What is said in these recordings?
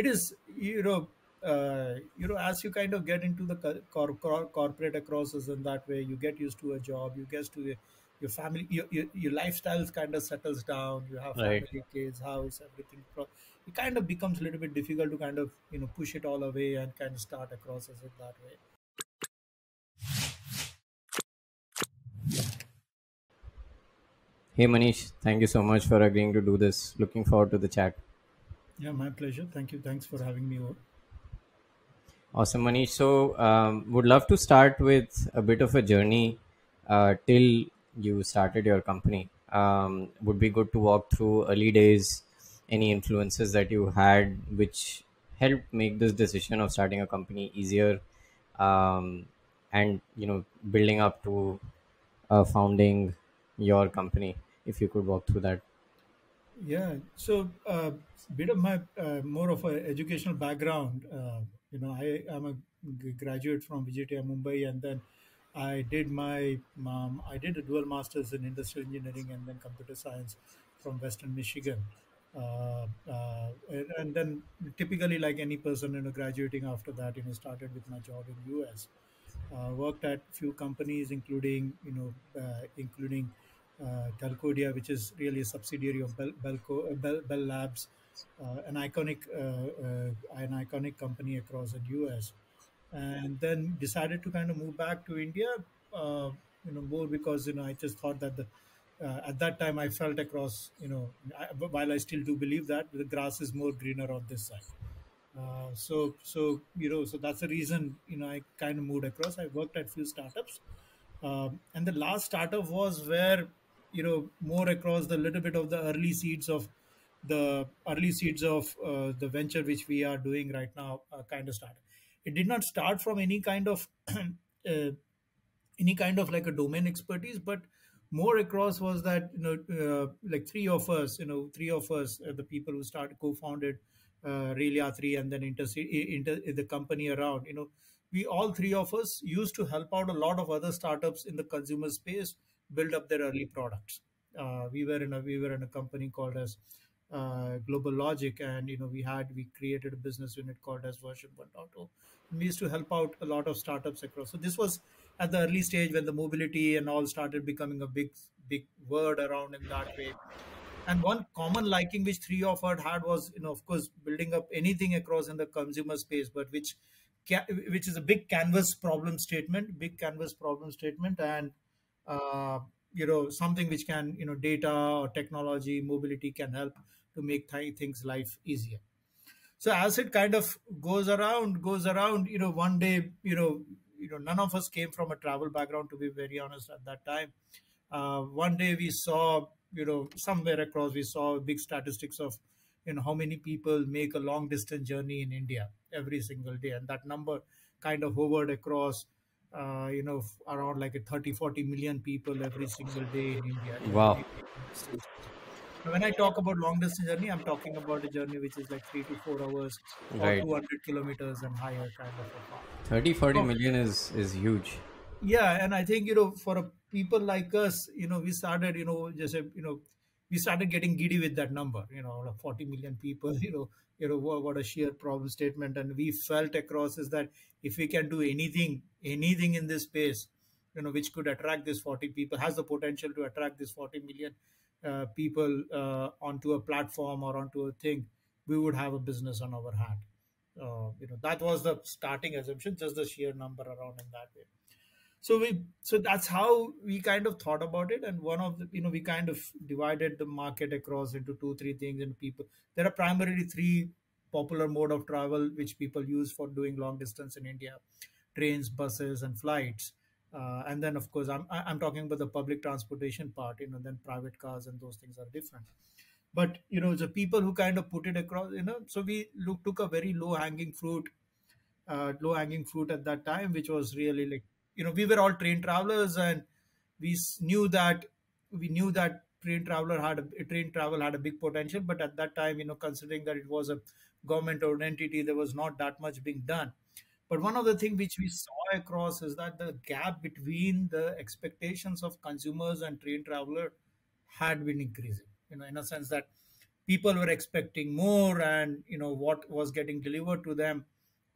it is you know uh, you know as you kind of get into the co- cor- cor- corporate acrosses in that way you get used to a job you get to your family your, your, your lifestyles kind of settles down you have Right. family kids house everything it kind of becomes a little bit difficult to kind of you know push it all away and kind of start across as in that way Hey Manish, thank you so much for agreeing to do this. Looking forward to the chat. Yeah my pleasure thank you thanks for having me over Awesome, Manish. So, um, would love to start with a bit of a journey uh, till you started your company. Um, would be good to walk through early days, any influences that you had which helped make this decision of starting a company easier, um, and you know, building up to uh, founding your company. If you could walk through that. Yeah, so uh, bit of my uh, more of a educational background. Uh, you know, I am a graduate from VJTI Mumbai, and then I did my um, I did a dual masters in industrial engineering and then computer science from Western Michigan. Uh, uh, and, and then typically, like any person, you know, graduating after that, you know, started with my job in US uh, worked at few companies, including you know, uh, including uh, which is really a subsidiary of Bell, Bellcore, uh, Bell, Bell Labs, uh, an iconic uh, uh, an iconic company across the U.S. And then decided to kind of move back to India. Uh, you know, more because you know I just thought that the at that time I felt across you know I, while I still do believe that the grass is more greener on this side so so you know so that's the reason you know I kind of moved across. I worked at few startups, um, and the last startup was where you know more across the little bit of the early seeds of the early seeds of uh, the venture which we are doing right now uh, kind of start. It did not start from any kind of uh, any kind of like a domain expertise but more across was that you know uh, like three of us you know three of us uh, the people who started co-founded uh, Rail Yatri and then inter, inter the company around you know. We all three of us used to help out a lot of other startups in the consumer space build up their early products. Uh, we were in a we were in a company called as uh, GlobalLogic and you know we had we created a business unit called as version 1.0 we used to help out a lot of startups across. So this was at the early stage when the mobility and all started becoming a big big word around in that way. And one common liking which three of us had was you know of course building up anything across in the consumer space but which which is a big canvas problem statement big canvas problem statement and uh, you know something which can you know data or technology mobility can help to make th- things life easier. So as it kind of goes around goes around you know one day you know you know none of us came from a travel background to be very honest at that time. Uh, one day we saw you know somewhere across we saw big statistics of you know how many people make a long distance journey in india every single day. And that number kind of hovered across uh, you know around like a 30 40 million people every single day in india Wow. making this journey. Now, when I talk about long distance journey, I'm talking about a journey which is like three to four hours or Right. 200 kilometers and higher kind of a path. 30, 40 So, million is is huge. yeah, and I think, you know, for a people like us, you know, we started, you know, just, a, you know, we started getting giddy with that number, you know, like 40 million people, you know, you know, what, a sheer problem statement. And we felt across is that if we can do anything, anything in this space, you know, which could attract this 40 people, has the potential to attract this 40 million uh, people uh, onto a platform or onto a thing, we would have a business on our hand. Uh, you know, that was the starting assumption, just the sheer number around in that way so we so that's how we kind of thought about it. And one of the you know we kind of divided the market across into two three things and people there are primarily three popular mode of travel which people use for doing long distance in india trains buses and flights. Uh, and then of course i'm i'm talking about the public transportation part you know then private cars and those things are different. But you know the people who kind of put it across you know so we look, took a very low hanging fruit uh, low hanging fruit at that time, which was really like you know we were all train travelers and we knew that we knew that train traveler had a train travel had a big potential, but at that time, you know, considering that it was a government owned entity, there was not that much being done. But one of the things which we saw across is that the gap between the expectations of consumers and train traveler had been increasing. You know, in a sense that people were expecting more and you know what was getting delivered to them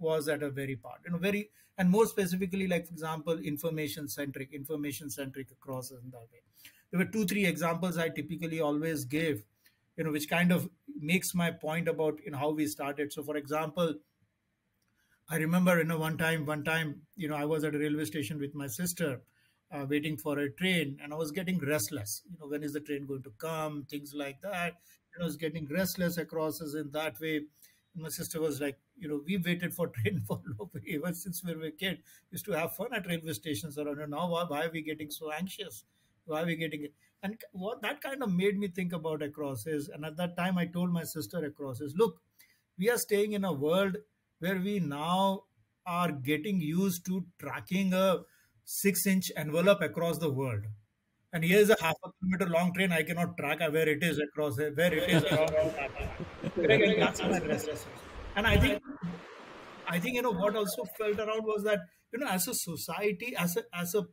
was at a very part you know very and more specifically like for example information centric information centric across in that way there were two three examples i typically always give you know which kind of makes my point about know how we started so for example I remember, you know, one time, one time, you know, I was at a railway station with my sister, uh, waiting for a train, and I was getting restless. You know, when is the train going to come? Things like that. And I was getting restless across us in that way. My sister was like, you know, we waited for train for ever since we were a kid. Used to have fun at railway stations around. And now, why, why are we getting so anxious? Why are we getting? it? And what that kind of made me think about across is, and at that time, I told my sister across is, look, we are staying in a world where we now are getting used to tracking a six inch envelope across the world. And here's a half a kilometer long train. I cannot track where it is across where it is around. That's my. And I think I think you know what also felt around was that you know as a society, as a as a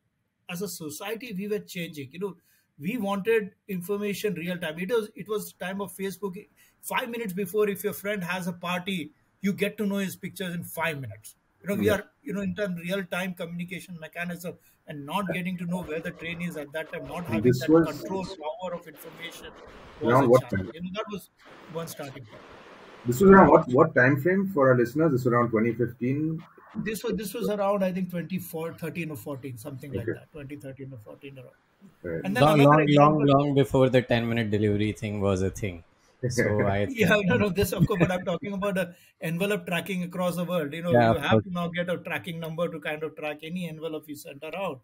as a society, we were changing. You know, we wanted information real time. It was it was time of Facebook. Five minutes before, if your friend has a party, you get to know his pictures in five minutes. You know, we are, you know, in terms real time communication mechanism and not getting to know where the train is at that time, not having this that was control power of information was what challenge. You know, that was one starting point. This was around what what time frame for our listeners? This was around 2015. This was this was around I think 24, 13 or 14, something like that. 2013 or 14 around. Right. And then long, long, long, example. long before the 10 minute delivery thing was a thing. So I think, Yeah, no, no, this of course, but I'm talking about the envelope tracking across the world. You know, yeah, you have course. to now get a tracking number to kind of track any envelope you send around.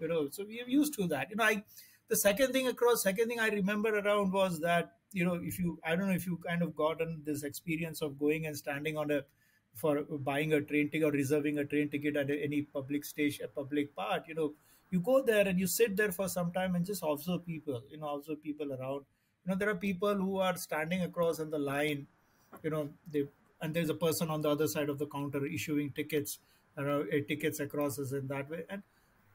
You know, so we are used to that. You know, I the second thing across, second thing I remember around was that you know, if you, I don't know if you kind of gotten this experience of going and standing on a for buying a train ticket or reserving a train ticket at any public station, a public part. You know, you go there and you sit there for some time and just observe people. You know, observe people around. You know, there are people who are standing across in the line you know they and there's a person on the other side of the counter issuing tickets uh, tickets across us in that way and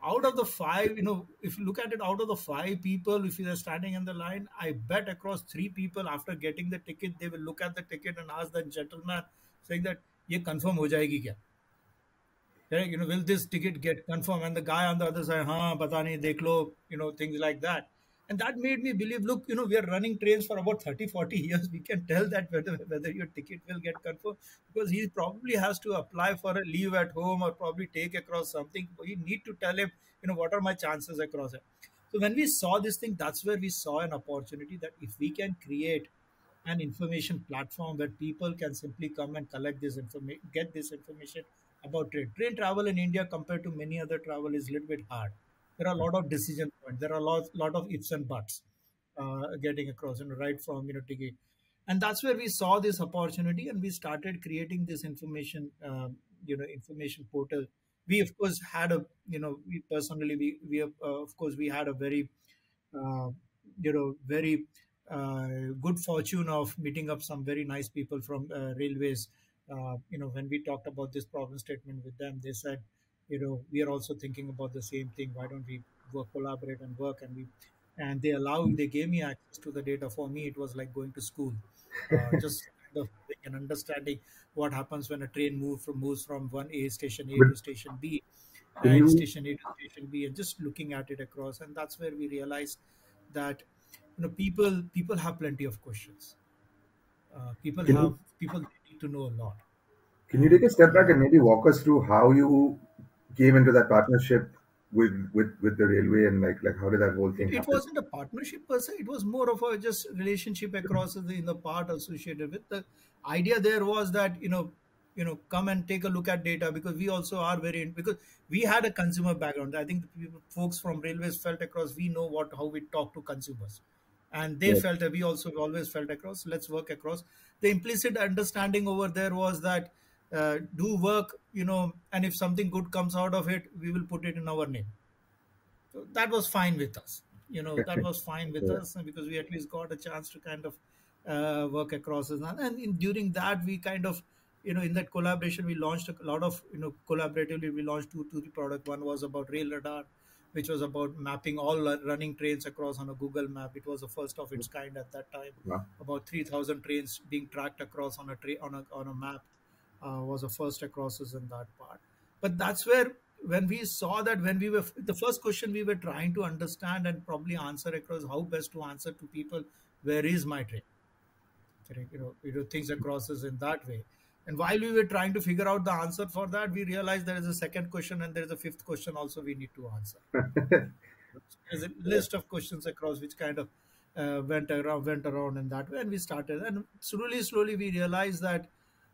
out of the five, you know, if you look at it, out of the five people, if they're standing in the line, I bet across three people after getting the ticket, they will look at the ticket and ask the gentleman, saying that, ye confirm ho jayegi kya? You know, will this ticket get confirmed? And the guy on the other side, "huh, pata nahi, dekh lo, you know, things like that. And that made me believe, look, you know, we are running trains for about 30, 40 years. We can tell that whether, whether your ticket will get confirmed because he probably has to apply for a leave at home or probably take across something. We need to tell him, you know, what are my chances across it. So when we saw this thing, that's where we saw an opportunity that if we can create an information platform where people can simply come and collect this information, get this information about trade. Train travel in India compared to many other travel is a little bit hard. There are a lot of decision points. There are a lot, lot of ifs and buts uh, getting across, and right from you know ticket, and that's where we saw this opportunity, and we started creating this information, um, you know, information portal. We of course had a, you know, we personally we we uh, of course we had a very uh, you know very uh, good fortune of meeting up some very nice people from uh, railways uh, you know when we talked about this problem statement with them they said you know we are also thinking about the same thing. Why don't we work collaborate and work? And we and they allow they gave me access to the data. For me it was like going to school. Uh, just kind of an understanding what happens when a train moves from moves from one a station a to station b and you station A to station B, and just looking at it across, and that's where we realized that you know people people have plenty of questions. Uh, people can you have people need to know a lot. can you take a step back and maybe walk us through how you came into that partnership with with with the railway and like like how did that whole thing it wasn't a partnership per se. It was more of a just relationship across the, in the part associated with the idea. There was that you know, you know, come and take a look at data because we also are very because we had a consumer background. I think the people, folks from railways felt across. We know what how we talk to consumers, and they Yes. felt that we also always felt across. Let's work across. The implicit understanding over there was that uh, do work, you know, and if something good comes out of it, we will put it in our name. So that was fine with us. You know, that was fine with Yeah. us because we at least got a chance to kind of uh, work across. And in, during that, we kind of, you know, in that collaboration, we launched a lot of, you know, collaboratively, we launched two, two, three products. One was about rail radar. which was about mapping all running trains across on a Google map. It was the first of its kind at that time. Wow. About 3,000 trains being tracked across on a tra- on a on a map uh, was a first across in that part. But that's where when we saw that when we were the first question we were trying to understand and probably answer across how best to answer to people where is my train? You know you know things across us in that way. And while we were trying to figure out the answer for that we realized there is a second question and there is a fifth question also we need to answer. There's a list of questions across which kind of uh, went around went around in that way and we started. And slowly slowly we realized that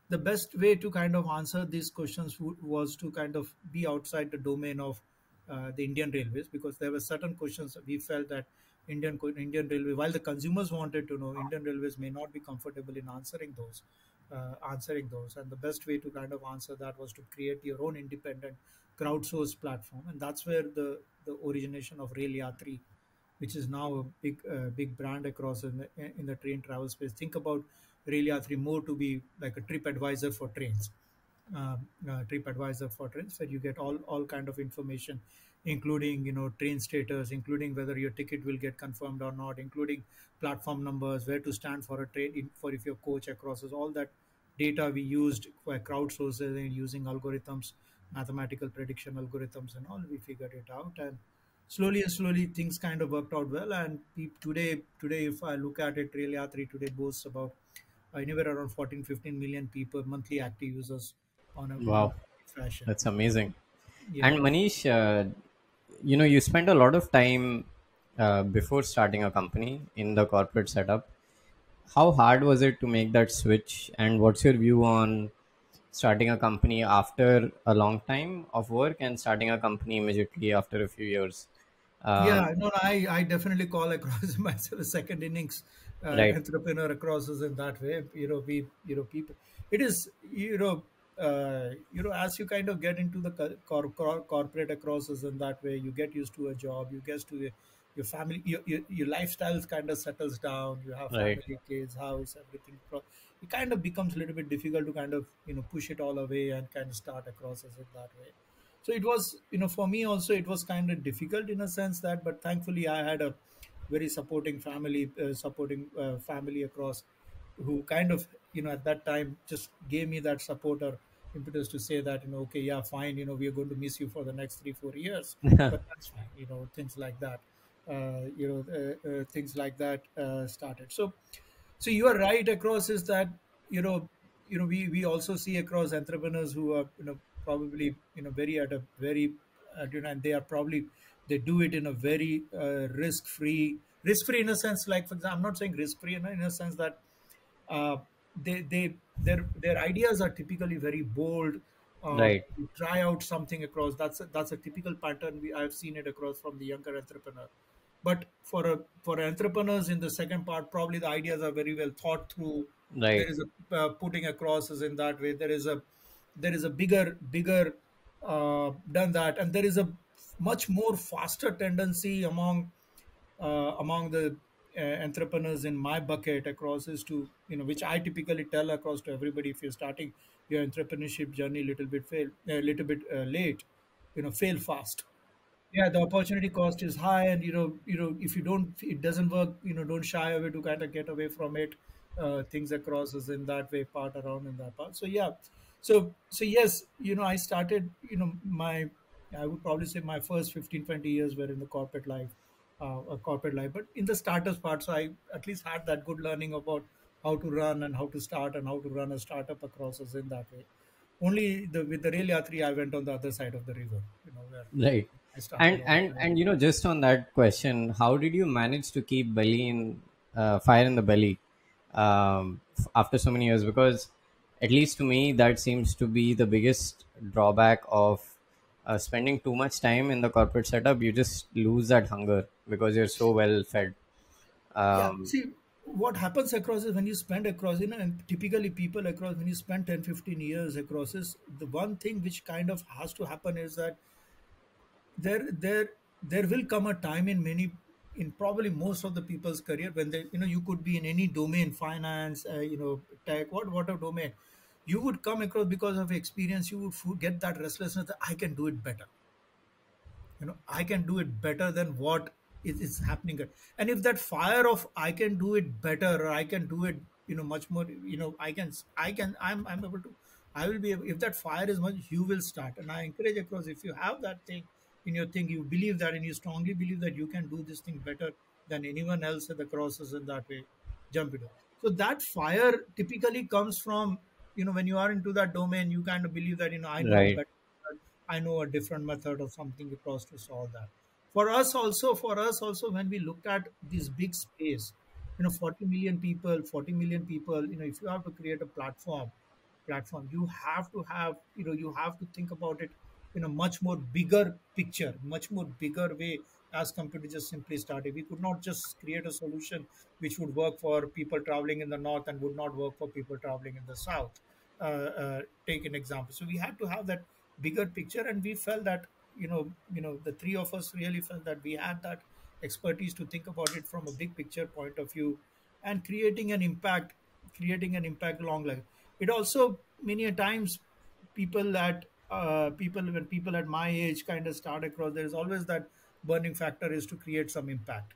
the best way to kind of answer these questions w- was to kind of be outside the domain of uh, the Indian Railways because there were certain questions we felt that Indian Indian Railway, while the consumers wanted to know, Indian Railways may not be comfortable in answering those, uh, answering those, and the best way to kind of answer that was to create your own independent crowdsourced platform, and that's where the the origination of Rail Yatri, which is now a big uh, big brand across in the in the train travel space. Think about Rail Yatri more to be like a trip advisor for trains. Um, uh, trip advisor for trains where you get all all kind of information including you know train status including whether your ticket will get confirmed or not including platform numbers where to stand for a train in, for if your coach crosses all that data we used for crowdsourcing and using algorithms mathematical prediction algorithms and all we figured it out. And slowly and slowly things kind of worked out well. And today today if i look at it Rail Yatri today boasts about anywhere around 14 15 million people monthly active users on a Wow, fashion that's amazing. yeah And Manish, uh, you know, you spent a lot of time uh, before starting a company in the corporate setup. How hard was it to make that switch? And what's your view on starting a company after a long time of work and starting a company immediately after a few years? Yeah, Um, no, no, I, I definitely call across myself a second innings uh, right, entrepreneur across us in that way. You know, we, you know, people. It is, you know, uh, you know, as you kind of get into the cor- cor- corporate across us in that way, you get used to a job, you get to your family, your, your your lifestyle kind of settles down. You have right, family, kids, house, everything. It kind of becomes a little bit difficult to kind of you know push it all away and kind of start across us in that way so it was you know for me also it was kind of difficult in a sense that but thankfully i had a very supporting family uh, supporting uh, family across who kind of you know at that time just gave me that support or impetus to say that you know okay yeah fine you know we are going to miss you for the next three four years but that's fine you know things like that uh, you know uh, uh, things like that uh, started so so you are right across is that you know you know we we also see across entrepreneurs who are you know probably you know very at a very uh, you know and they are probably they do it in a very uh, risk free risk free in a sense like for example i'm not saying risk free in a, in a sense that uh, they they their their ideas are typically very bold uh, right, try out something across. That's a, that's a typical pattern we i've seen it across from the younger entrepreneur. But for a for entrepreneurs in the second part probably the ideas are very well thought through. There right, is a uh, putting across is in that way. There is a there is a bigger bigger uh, done that. And there is a much more faster tendency among uh, among the uh, entrepreneurs in my bucket across is to you know which i typically tell across to everybody if you're starting your entrepreneurship journey a little bit fail a little bit uh, late you know fail fast. Yeah the opportunity cost is high and you know you know if you don't it doesn't work you know don't shy away to kind of get away from it uh, things across is in that way part around in that part. So yeah. So so yes you know i started you know my i would probably say my first 15 20 years were in the corporate life uh, a corporate life but in the startups part so i at least had that good learning about how to run and how to start and how to run a startup across us in that way only the with the rail yatri i went on the other side of the river you know where right. I started And and and you know, just on that question, how did you manage to keep belly in uh, fire in the belly um, after so many years? Because at least to me, that seems to be the biggest drawback of uh, spending too much time in the corporate setup. You just lose that hunger because you're so well fed. Yeah, Um, see, what happens across is when you spend across, you know, and typically people across, when you spend 10, 15 years across, is the one thing which kind of has to happen is that there, there, there will come a time in many, in probably most of the people's career when they, you know, you could be in any domain, finance, uh, you know, tech, what, whatever domain, you would come across because of experience, you would get that restlessness that I can do it better. You know i can do it better than what is, is happening. And if that fire of i can do it better or i can do it you know much more you know i can i can i'm i'm able to i will be able, if that fire is much you will start. And i encourage across if you have that thing in your thing you believe that and you strongly believe that you can do this thing better than anyone else at the crosses in that way jump it so that fire typically comes from you know when you are into that domain you kind of believe that you know i know Right. better I know a different method or something across to solve that. For us also, for us also, when we look at this big space, you know, 40 million people, 40 million people, you know, if you have to create a platform, platform, you have to have, you know, you have to think about it in a much more bigger picture, much more bigger way as compared to just simply starting. We could not just create a solution which would work for people traveling in the north and would not work for people traveling in the south. Uh, uh, take an example. So we had to have that bigger picture and we felt that you know you know the three of us really felt that we had that expertise to think about it from a big picture point of view and creating an impact creating an impact along life. it also many a times people that uh, people when people at my age kind of start across there is always that burning factor is to create some impact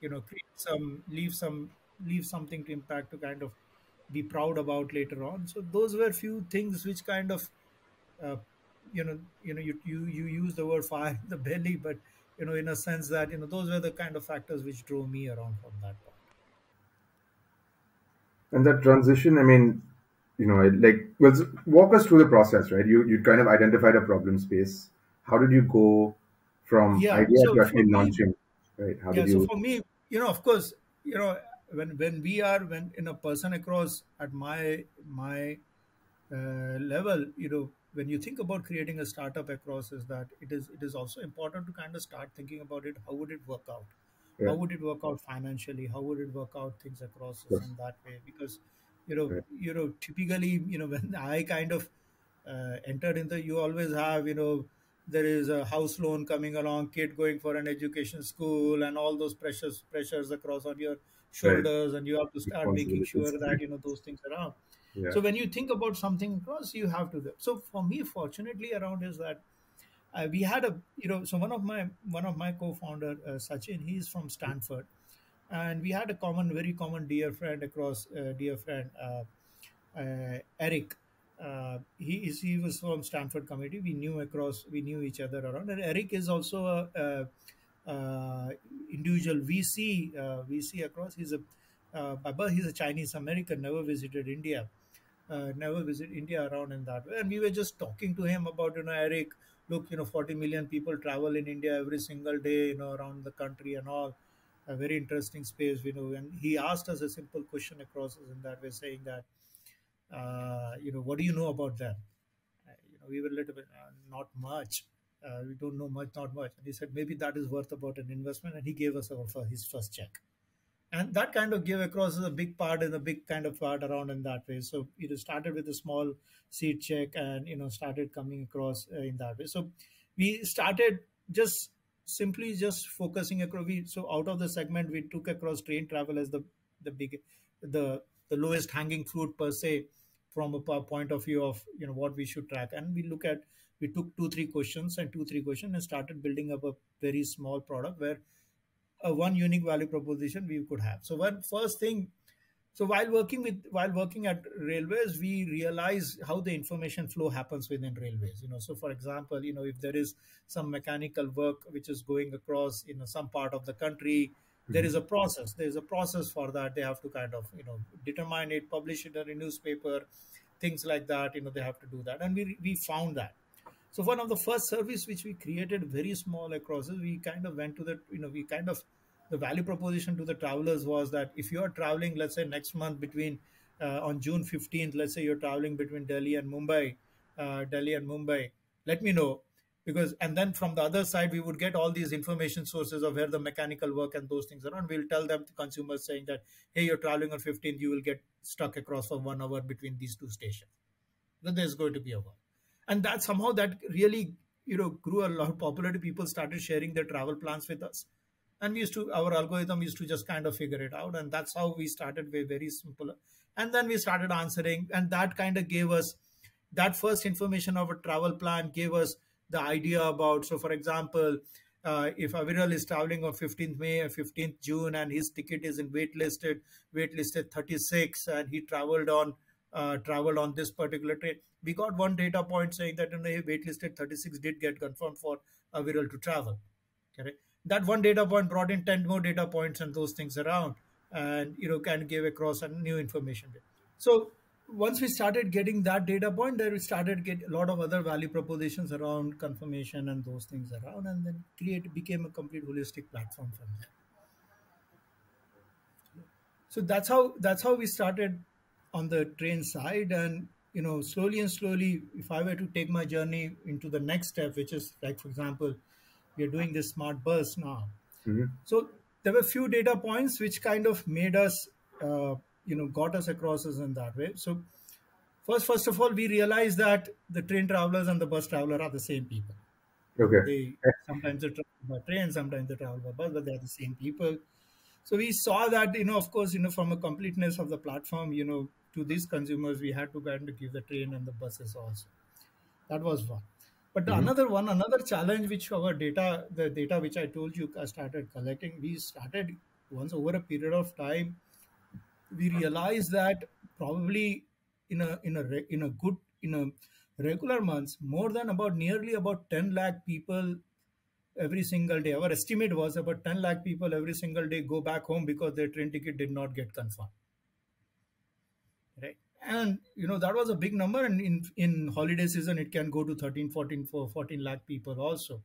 you know create some leave some leave something to impact to kind of be proud about later on so those were few things which kind of uh, you know you know you, you you use the word fire in the belly but you know in a sense that you know those were the kind of factors which drove me around from that point And that transition, I mean, you know, like, well, walk us through the process, right? You you kind of identified a problem space. How did you go from yeah idea so to actually launching, right? How yeah did so you? for me you know of course you know when when we are when in a person across at my my uh, level you know when you think about creating a startup across is that it is it is also important to kind of start thinking about it how would it work out Yeah, how would it work out financially how would it work out things across course. in that way because you know Right, you know typically you know when i kind of uh, entered into you always have you know there is a house loan coming along kid going for an education school and all those pressures pressures across on your right. shoulders and you have to start making sure that you know those things around Yeah, so when you think about something across you have to do so for me fortunately around is that uh, we had a you know so one of my one of my co-founder uh, sachin he's from stanford and we had a common very common dear friend across uh, dear friend uh, uh, Eric. Uh, he is he was from Stanford committee. We knew across we knew each other around. And Eric is also a, a, uh individual VC uh, VC across. He's a uh, Baba. He's a Chinese American. Never visited India. Uh, never visit India around in that way. And we were just talking to him about you know Eric. Look, you know, 40 million people travel in India every single day. You know, around the country and all. A very interesting space, you know. And he asked us a simple question across us in that way, saying that you know, what do you know about them? Uh, you know, we were a little bit, uh, not much. Uh, we don't know much, not much. And he said, maybe that is worth about an investment. And he gave us our, his first check. And that kind of gave across as a big part and a big kind of part around in that way. So it started with a small seed check and, you know, started coming across uh, in that way. So we started just simply just focusing across. We, so out of the segment, we took across train travel as the, the big, the, the lowest hanging fruit per se from a point of view of you know what we should track. And we look at we took two three questions and two three questions and started building up a very small product where a one unique value proposition we could have. So one first thing so while working with while working at railways we realize how the information flow happens within railways you know. So for example you know if there is some mechanical work which is going across you know some part of the country there Mhm. a process. There is a process for that. They have to kind of you know determine it publish it in a newspaper things like that you know they have to do that. And we we found that. So one of the first service which we created very small across is we kind of went to the you know we kind of the value proposition to the travelers was that if you are traveling let's say next month between uh, on june 15th let's say you're traveling between delhi and mumbai uh, delhi and mumbai let me know because and then from the other side we would get all these information sources of where the mechanical work and those things are and we'll tell them to consumers saying that hey you're traveling on 15th you will get stuck across for one hour between these two stations. Then there's going to be a war. And that somehow that really you know grew a lot of popularity. People started sharing their travel plans with us. And we used to our algorithm used to just kind of figure it out. And that's how we started with very simple. And then we started answering. And that kind of gave us that first information of a travel plan gave us the idea about so for example uh, if Aviral is traveling on 15th May or 15th June and his ticket is in waitlisted, waitlisted 36, and he traveled on uh, traveled on this particular train, we got one data point saying that you know, waitlisted 36 did get confirmed for Aviral to travel. Okay, that one data point brought in 10 more data points and those things around, and you know can give across a new information. So once we started getting that data point, there we started get a lot of other value propositions around confirmation and those things around, and then create became a complete holistic platform from there. So that's how that's how we started on the train side, and you know slowly and slowly, if I were to take my journey into the next step, which is like for example, we are doing this smart bus now. hmm So there were few data points which kind of made us. Uh, you know got us across us in that way. So first first of all we realized that the train travelers and the bus traveler are the same people. Okay. they sometimes they travel by train sometimes they travel by bus but they're the same people. So we saw that you know of course you know from a completeness of the platform you know to these consumers we had to kind of give the train and the buses also. That was one. But the hmm another one another challenge which our data the data which i told you i started collecting we started once over a period of time we realized that probably in a in a in a good in a regular months more than about nearly about 10 lakh people every single day. Our estimate was about 10 lakh people every single day go back home because their train ticket did not get confirmed. Right? And you know that was a big number and in in holiday season it can go to 13 14 for 14 lakh people also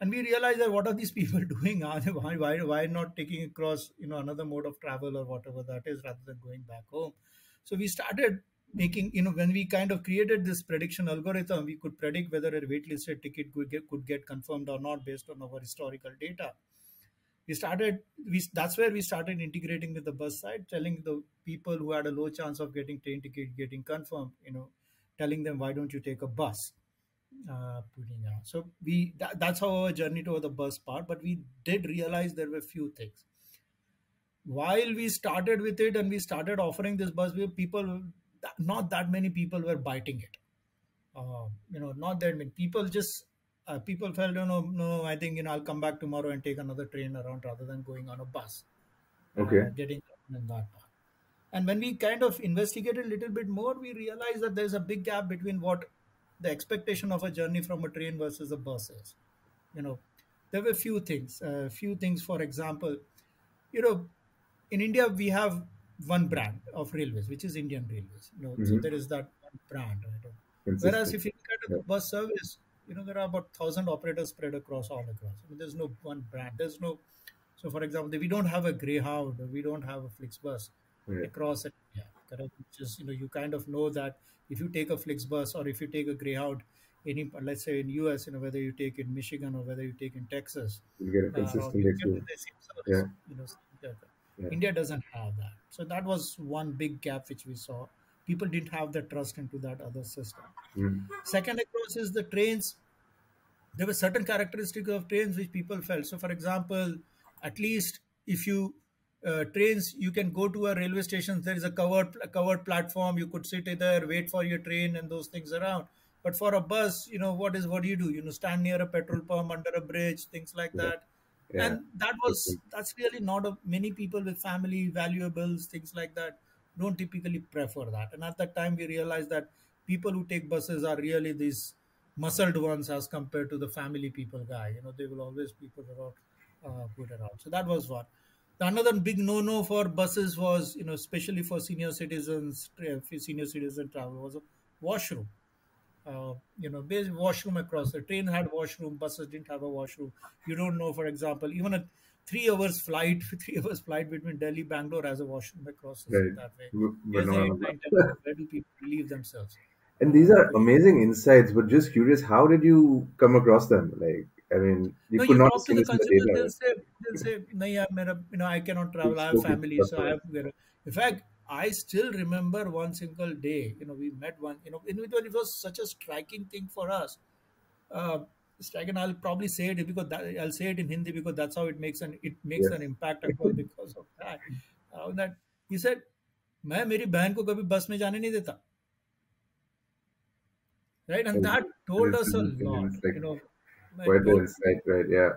and we realized that what are these people doing? Why, why why not taking across you know another mode of travel or whatever that is rather than going back home? So we started making you know when we kind of created this prediction algorithm we could predict whether a waitlisted ticket could get, could get confirmed or not based on our historical data. We started we that's where we started integrating with the bus side telling the people who had a low chance of getting train ticket getting confirmed you know telling them why don't you take a bus uh, putting out. So we that, that's how our journey to the bus part. But we did realize there were few things. While we started with it and we started offering this bus, we people not that many people were biting it. Uh, you know, not that many people just uh, people felt, no, no, no. I think you know I'll come back tomorrow and take another train around rather than going on a bus, Okay. getting in that part. And when we kind of investigated a little bit more, we realized that there's a big gap between what the expectation of a journey from a train versus a bus is. You know, there were few things. A few things, for example, you know, in India we have one brand of railways, which is Indian Railways. You know, so hmm there is that one brand. Right? Whereas if you look at Yeah. the bus service, you know, there are about thousand operators spread across all across. I mean, there's no one brand. There's no. So, for example, we don't have a Greyhound, we don't have a Flixbus Right. across. Correct? Which is, you know, you kind of know that if you take a Flixbus or if you take a Greyhound, any let's say in US, you know, whether you take in Michigan or whether you take in Texas, You get a uh, consistent you get experience. Yeah. You know. Yeah. India doesn't have that. So that was one big gap which we saw. People didn't have the trust into that other system. Mm. Second across is the trains. There were certain characteristics of trains which people felt. So, for example, at least if you uh, trains, you can go to a railway station. There is a covered covered platform. You could sit there, wait for your train, and those things around. But for a bus, you know what is what do you do? You know, stand near a petrol pump, under a bridge, things like Yeah. that Yeah. and that was that's really not a many people with family valuables things like that don't typically prefer that and at that time we realized that people who take buses are really these muscled ones as compared to the family people guy you know they will always be put around uh, put around so that was the another big no-no for buses was you know especially for senior citizens senior citizen travel was a washroom uh, you know, there's washroom across the train had washroom, buses didn't have a washroom. You don't know, for example, even a three hours flight, three hours flight between Delhi, Bangalore has a washroom across Right. that way. W- But Here's the not on a airline bus. terminal. Where do people relieve themselves? And these are amazing insights, but just curious, how did you come across them? Like, I mean, you No, could you not talk have to seen the this in the consumers, data, they'll right? say, they'll say, no, yeah, mera, you know, I cannot travel. I have Spoken family, plus so I right. have to get a. In fact, I still remember one single day. You know, we met one. You know, in it was it was such a striking thing for us. Uh, striking. I'll probably say it because that, I'll say it in Hindi because that's how it makes an it makes Yes. an impact across because of that. Uh, that he said, मैं मेरी बहन को कभी बस में जाने नहीं देता right? And That that is, that told is us a brilliant, lot. It's like You know, it quite the insight, right? Yeah.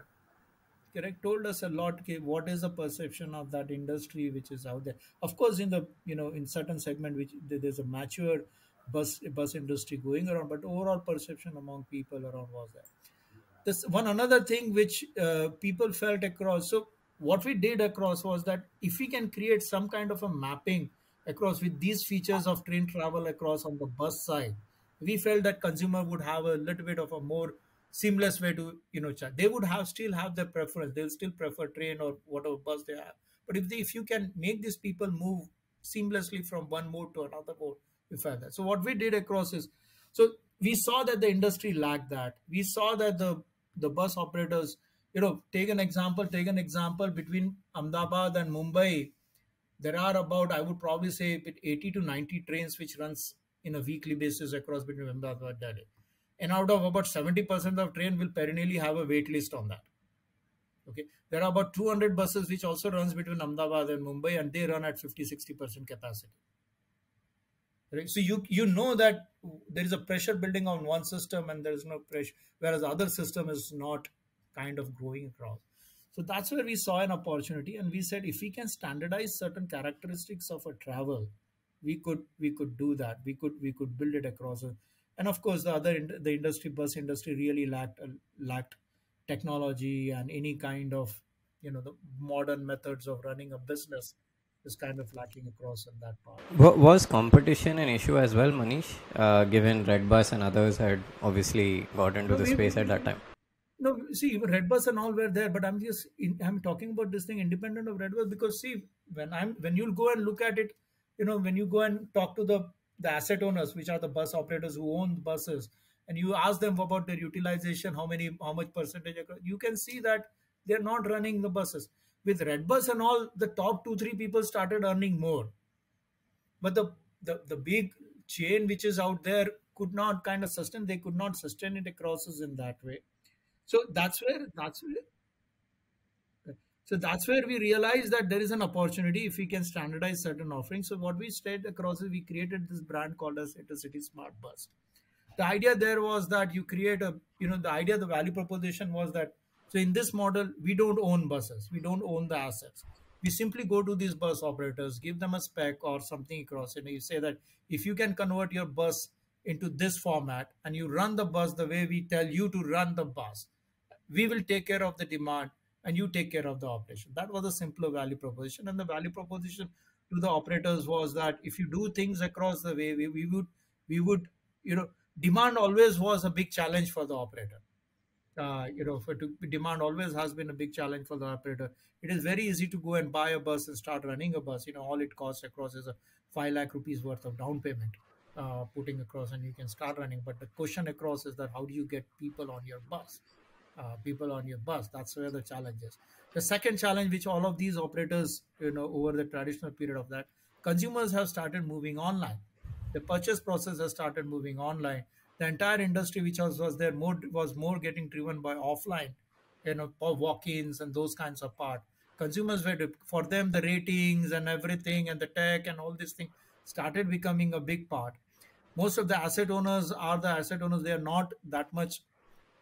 correct told us a lot okay, what is the perception of that industry which is out there of course in the you know in certain segment which there's a mature bus bus industry going around but overall perception among people around was there this one another thing which uh, people felt across so what we did across was that if we can create some kind of a mapping across with these features of train travel across on the bus side we felt that consumer would have a little bit of a more seamless way to you know chat they would have still have their preference. They'll still prefer train or whatever bus they have. But if they if you can make these people move seamlessly from one mode to another mode we felt that. So what we did across is so we saw that the industry lacked that. We saw that the the bus operators you know take an example take an example between ahmedabad and mumbai. There are about i would probably say 80 to 90 trains which runs in a weekly basis across between ahmedabad and delhi and out of about 70% of train will perennially have a wait list on that. Okay? There are about 200 buses which also runs between ahmedabad and mumbai and they run at 50 60% capacity. Right? So you you know that there is a pressure building on one system and there is no pressure whereas the other system is not kind of growing across. So that's where we saw an opportunity and we said if we can standardize certain characteristics of a travel we could we could do that. We could we could build it across a, and of course the other the industry bus industry really lacked uh, lacked technology and any kind of you know the modern methods of running a business is kind of lacking across in that part Wa- Was competition an issue as well, Manish? Uh, given Redbus and others had obviously got into no the we, space at that time. No, see, Redbus and all were there, but I'm just in, I'm talking about this thing independent of Redbus because see, when I'm when you'll go and look at it, you know, when you go and talk to the the asset owners, which are the bus operators who own the buses, and you ask them about their utilization, how many, how much percentage, you can see that they're not running the buses. With Redbus and all, the top two three people started earning more, but the the, the big chain which is out there could not kind of sustain. They could not sustain it across us in that way. So that's where that's where so that's where we realized that there is an opportunity if we can standardize certain offerings. So what we stayed across is we created this brand called as IntrCity SmartBus. The idea there was that you create a you know the idea the value proposition was that so in this model we don't own buses we don't own the assets we simply go to these bus operators give them a spec or something across and you say that if you can convert your bus into this format and you run the bus the way we tell you to run the bus we will take care of the demand and you take care of the operation. That was a simpler value proposition. And the value proposition to the operators was that if you do things across the way we, we would we would you know demand always was a big challenge for the operator. Uh, you know for to demand always has been a big challenge for the operator. It is very easy to go and buy a bus and start running a bus. You know all it costs across is a 5 lakh rupees worth of down payment uh, putting across and you can start running. But the question across is that how do you get people on your bus uh, people on your bus. That's where the challenge is. The second challenge which all of these operators you know over the traditional period of that consumers have started moving online. The purchase process has started moving online. The entire industry which was, was there more was more getting driven by offline you know walk-ins and those kinds of part. Consumers were for them the ratings and everything and the tech and all these things started becoming a big part. Most of the asset owners are the asset owners. They are not that much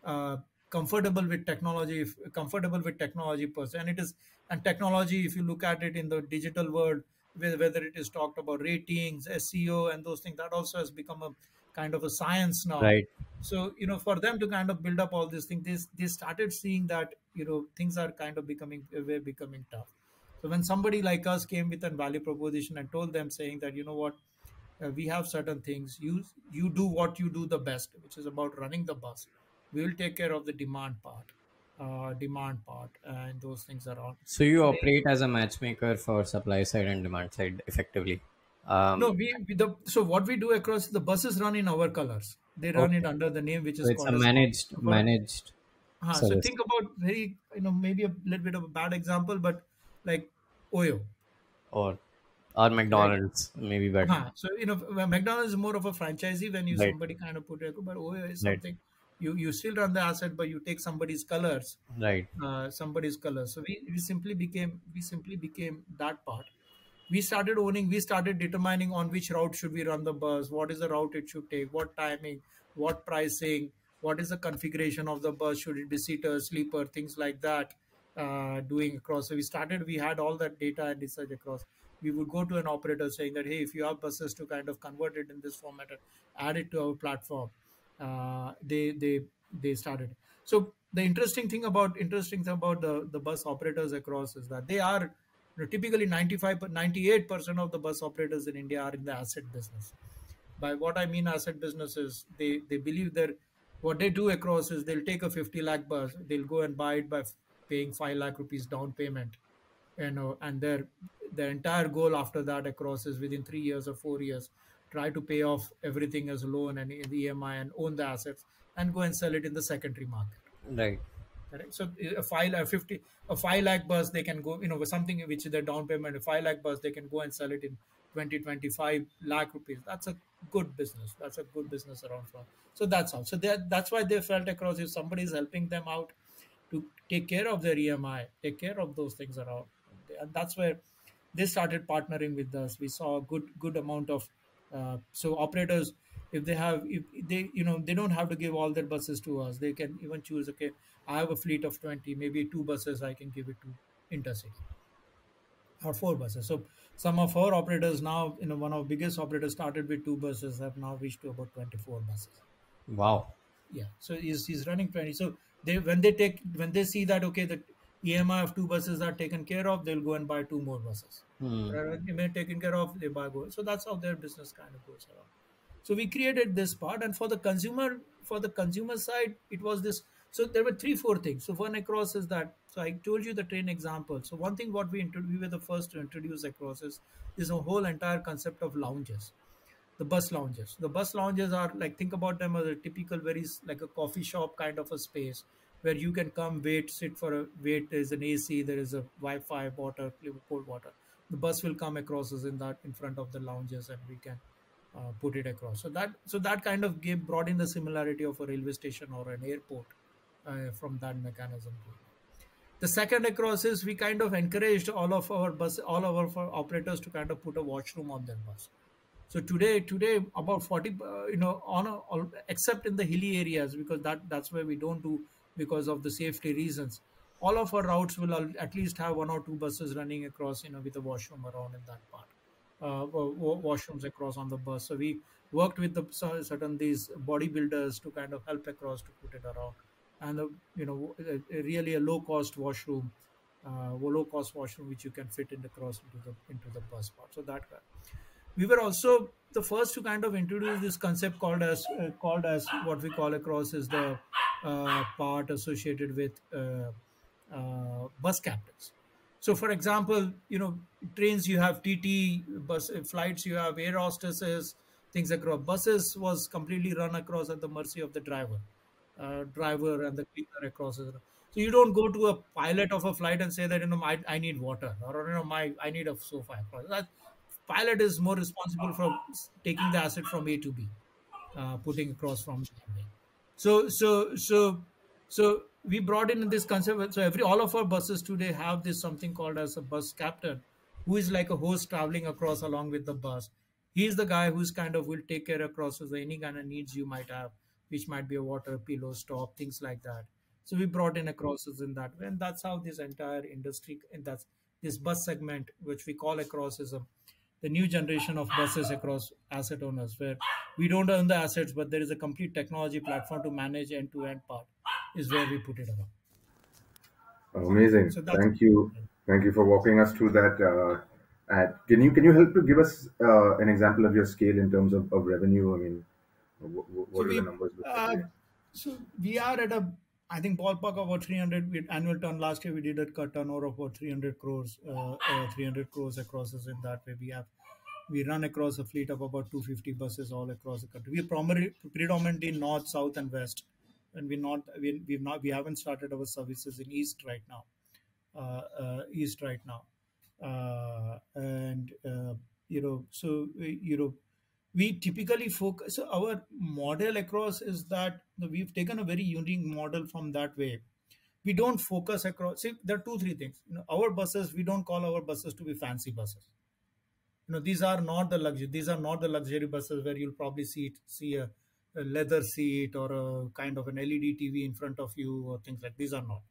uh, comfortable with technology if, comfortable with technology per se. And it is and technology if you look at it in the digital world whether it is talked about ratings seo and those things that also has become a kind of a science now. Right. so you know for them to kind of build up all these things they, they started seeing that you know things are kind of becoming were becoming tough. So when somebody like us came with a value proposition and told them saying that you know what? Uh, we have certain things. You you do what you do the best which is about running the bus we will take care of the demand part uh, demand part and those things are on So you operate as a matchmaker for supply side and demand side effectively. Um, no we, we the so what we do across the buses run in our colors they run it under the name which So is it's a managed about managed uh, so think about very you know maybe a little bit of a bad example but like oyo or or right McDonald's maybe better. Huh. So you know, McDonald's is more of a franchisee when you Right. somebody kind of put it, but Oyo is Right. something you you still run the asset, but you take somebody's colors, Right. uh, somebody's colors. So we, we simply became we simply became that part. we started owning we started determining on which route should we run the bus what is the route it should take what timing what pricing what is the configuration of the bus should it be seater sleeper things like that uh, doing across so we started we had all that data and research across we would go to an operator saying that hey if you have buses to kind of convert it in this format and add it to our platform uh, they they they started. So the interesting thing about interesting thing about the the bus operators across is that they are you know, typically 95 98% of the bus operators in india are in the asset business. By what i mean asset business is they they believe that what they do across is they'll take a 50 lakh bus they'll go and buy it by paying 5 lakh rupees down payment you know and their the entire goal after that across is within 3 years or 4 years try to pay off everything as a loan and the emi and own the assets and go and sell it in the secondary market right Correct. So a five a fifty a five lakh bus they can go you know something which is their down payment a five lakh bus they can go and sell it in 20 25 lakh rupees. That's a good business. That's a good business around for. So that's all. So that that's why they felt across if somebody is helping them out to take care of their EMI, take care of those things around, and that's where they started partnering with us. We saw a good good amount of uh, so operators if they have if they you know they don't have to give all their buses to us. They can even choose okay i have a fleet of 20 maybe two buses i can give it to IntrCity or four buses. So some of our operators now you know one of biggest operators started with two buses have now reached to about 24 buses. Wow. Yeah. So he's, he's running 20 so they when they take when they see that okay the emi of two buses are taken care of they'll go and buy two more buses. Hmm. emi taken care of they buy go so that's how their business kind of goes around so we created this part and for the consumer for the consumer side it was this so there were three four things. So one across is that so i told you the train example. So one thing what we we were the first to introduce across is is a whole entire concept of lounges the bus lounges. The bus lounges are like think about them as a typical very like a coffee shop kind of a space where you can come wait sit for a wait there's an ac there is a wi-fi water cold water. The bus will come across us in that in front of the lounges and we can uh, put it across. So that so that kind of gave brought in the similarity of a railway station or an airport uh, from that mechanism. The second across is we kind of encouraged all of our bus all of our operators to kind of put a washroom on their bus. So today, today about forty, uh, you know, on a, all, except in the hilly areas because that that's where we don't do because of the safety reasons. All of our routes will at least have one or two buses running across, you know, with a washroom around in that part, uh, wa- wa- washrooms across on the bus. So we worked with the certain these bodybuilders to kind of help across to put it around, and the, you know, really a low cost washroom, uh, low cost washroom which you can fit in across into the into the bus part. So that we were also the first to kind of introduce this concept called as uh, called as what we call across is the uh, part associated with uh, uh, bus captains. So for example you know trains you have tt bus uh, flights you have air hostesses things across buses was completely run across at the mercy of the driver uh, driver and the cleaner across so you don't go to a pilot of a flight and say that you know I, I need water or you know my I need a sofa that pilot is more responsible for taking the asset from A to B, putting across from. So so so so we brought in this concept. So every all of our buses today have this something called as a bus captain, who is like a host traveling across along with the bus. He's the guy who's kind of will take care across of any kind of needs you might have, which might be a water, pillow, stop, things like that. So we brought in across in that way, and that's how this entire industry and that's this bus segment, which we call a the new generation of buses across asset owners where we don't own the assets but there is a complete technology platform to manage end-to-end part is where we put it around Amazing. so Thank you. Thank you for walking us through that. Uh, and can you can you help to give us uh, an example of your scale in terms of, of revenue? I mean, what, so what are the numbers look like uh, so we are at a i think ballpark of about 300 with annual turn last year we did a cut turnover of about 300 crores uh, uh, 300 crores across us in that way we have we run across a fleet of about 250 buses all across the country. We're primarily predominantly north south and west. And we're not we, we've not we haven't started our services in east right now uh, uh, east right now. Uh, and uh, you know so you know we typically focus so our model across is that we've taken a very unique model from that way. We don't focus across see there are two three things. You know our buses we don't call our buses to be fancy buses you know these are not the luxury these are not the luxury buses where you'll probably see it, see a, a leather seat or a kind of an led tv in front of you or things like these are not.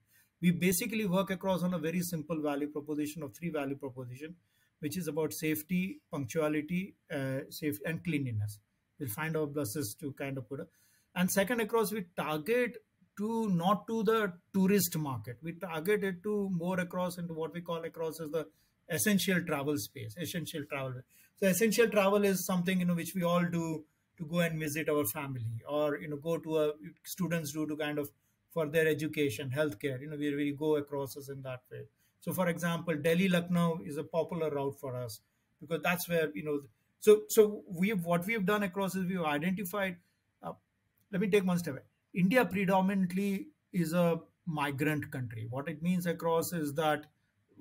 We basically work across on a very simple value proposition of three value proposition which is about safety punctuality uh, safe and cleanliness. We'll find our buses to kind of put a and second across we target to not to the tourist market. We target it to more across into what we call across as the essential travel space essential travel. So essential travel is something you know which we all do to go and visit our family or you know go to a students do to kind of for their education healthcare you know we, we go across us in that way. So for example delhi lucknow is a popular route for us because that's where you know so so we what we have done across is we've identified uh, let me take one step. India predominantly is a migrant country. What it means across is that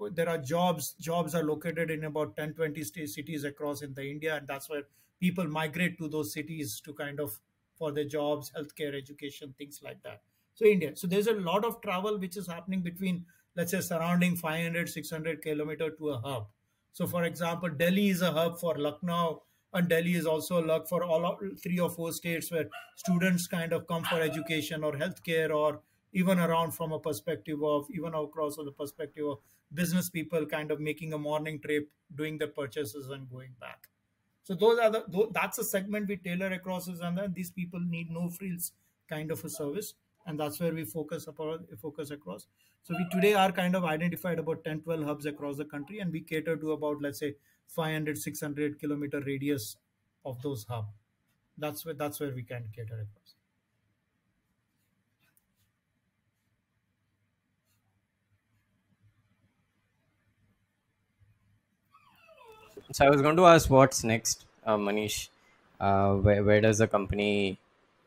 there are jobs jobs are located in about 10 20 state cities across in the india and that's where people migrate to those cities to kind of for their jobs healthcare education things like that. So india so there's a lot of travel which is happening between let's say surrounding 500 600 kilometer to a hub. So for example delhi is a hub for lucknow and delhi is also a hub for all three or four states where students kind of come for education or healthcare or even around from a perspective of even across the perspective of business people kind of making a morning trip doing the purchases and going back. So those are the that's a segment we tailor across and then these people need no frills kind of a service and that's where we focus upon focus across. So we today are kind of identified about 10 12 hubs across the country and we cater to about let's say 500 600 kilometer radius of those hub. That's where that's where we can cater across So I was going to ask what's next, uh, Manish. Uh, where, where does the company,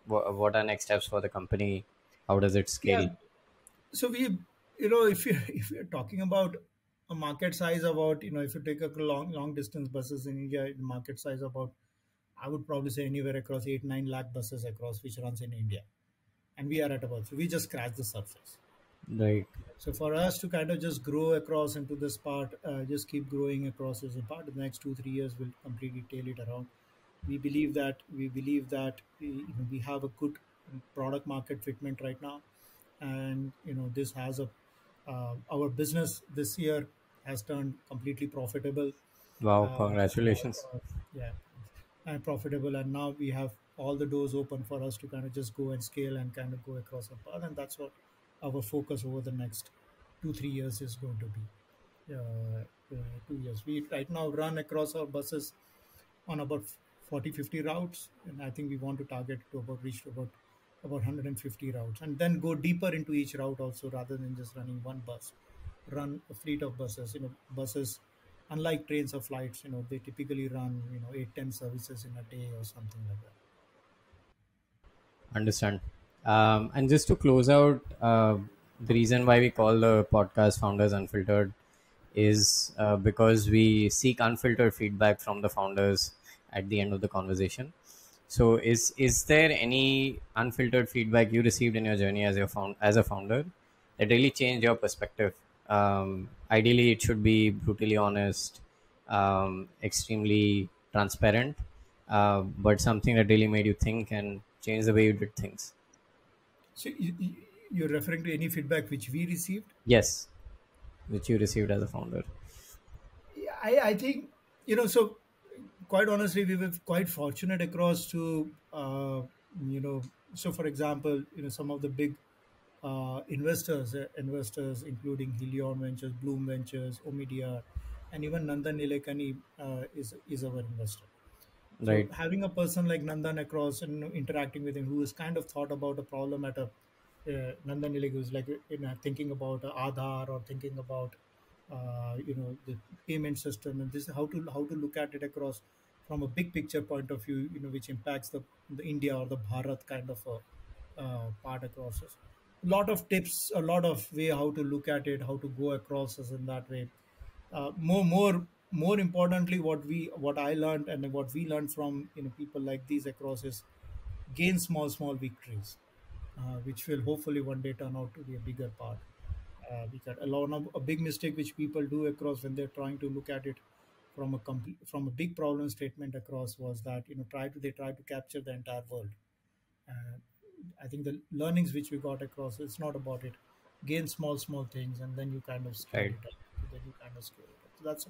what, what are next steps for the company? How does it yeah scale? so we you know if you if you're talking about a market size about you know if you take a long long distance buses in india the market size about i would probably say anywhere across 8 9 lakh buses across which runs in india and we are at about so we just scratched the surface Right. so for us to kind of just grow across into this part uh, just keep growing across as a part the next two three years we'll completely tail it around. We believe that we believe that we, you know, we have a good product market fitment right now. And you know this has a uh, our business this year has turned completely profitable. Wow, uh, congratulations. yeah and profitable. And now we have all the doors open for us to kind of just go and scale and kind of go across the path and that's what our focus over the next two three years is going to be uh, uh, two years. We right now run across our buses on about 40 50 routes and i think we want to target to about reach about about 150 routes and then go deeper into each route also rather than just running one bus. Run a fleet of buses you know buses unlike trains or flights you know they typically run you know 8 10 services in a day or something like that. Understand. Um, and just to close out, uh, the reason why we call the podcast Founders Unfiltered is uh, because we seek unfiltered feedback from the founders at the end of the conversation. So, is is there any unfiltered feedback you received in your journey as your found as a founder that really changed your perspective? Um, ideally, it should be brutally honest, um, extremely transparent, uh, but something that really made you think and change the way you did things. So you, you- you're referring to any feedback which we received? Yes, which you received as a founder. Yeah, I, I think you know so quite honestly we were quite fortunate across to uh, you know so for example you know some of the big uh, investors uh, investors including helion ventures Blume ventures omidyar and even nandan nilekani uh, is is our investor so having a person like Nandan across and interacting with him, who has kind of thought about a problem at a uh, Nandan Nilig was like you know thinking about uh, Aadhaar or thinking about uh, you know the payment system and this how to how to look at it across from a big picture point of view, you know, which impacts the the India or the Bharat kind of a uh, part across us. A lot of tips, a lot of way how to look at it, how to go across us in that way uh, more more more importantly what we what i learned and what we learned from you know people like these across is gain small small victories uh, which will hopefully one day turn out to be a bigger part. Uh, because a lot of a big mistake which people do across when they're trying to look at it from a complete from a big problem statement across was that you know try to they try to capture the entire world. And i think the learnings which we got across it's not about it. Gain small small things and then you kind of scale Right. it up. Then you kind of scale it up. So that's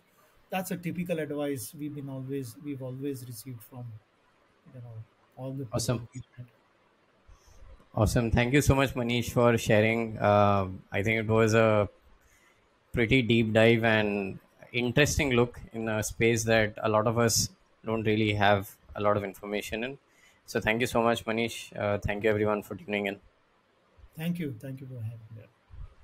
that's a typical advice we've been always we've always received from you know all the people Awesome. Awesome. Thank you so much, Manish, for sharing. Um I think it was a pretty deep dive and interesting look in a space that a lot of us don't really have a lot of information in. So, thank you so much, Manish. Uh, thank you, everyone, for tuning in. thank you thank you for having me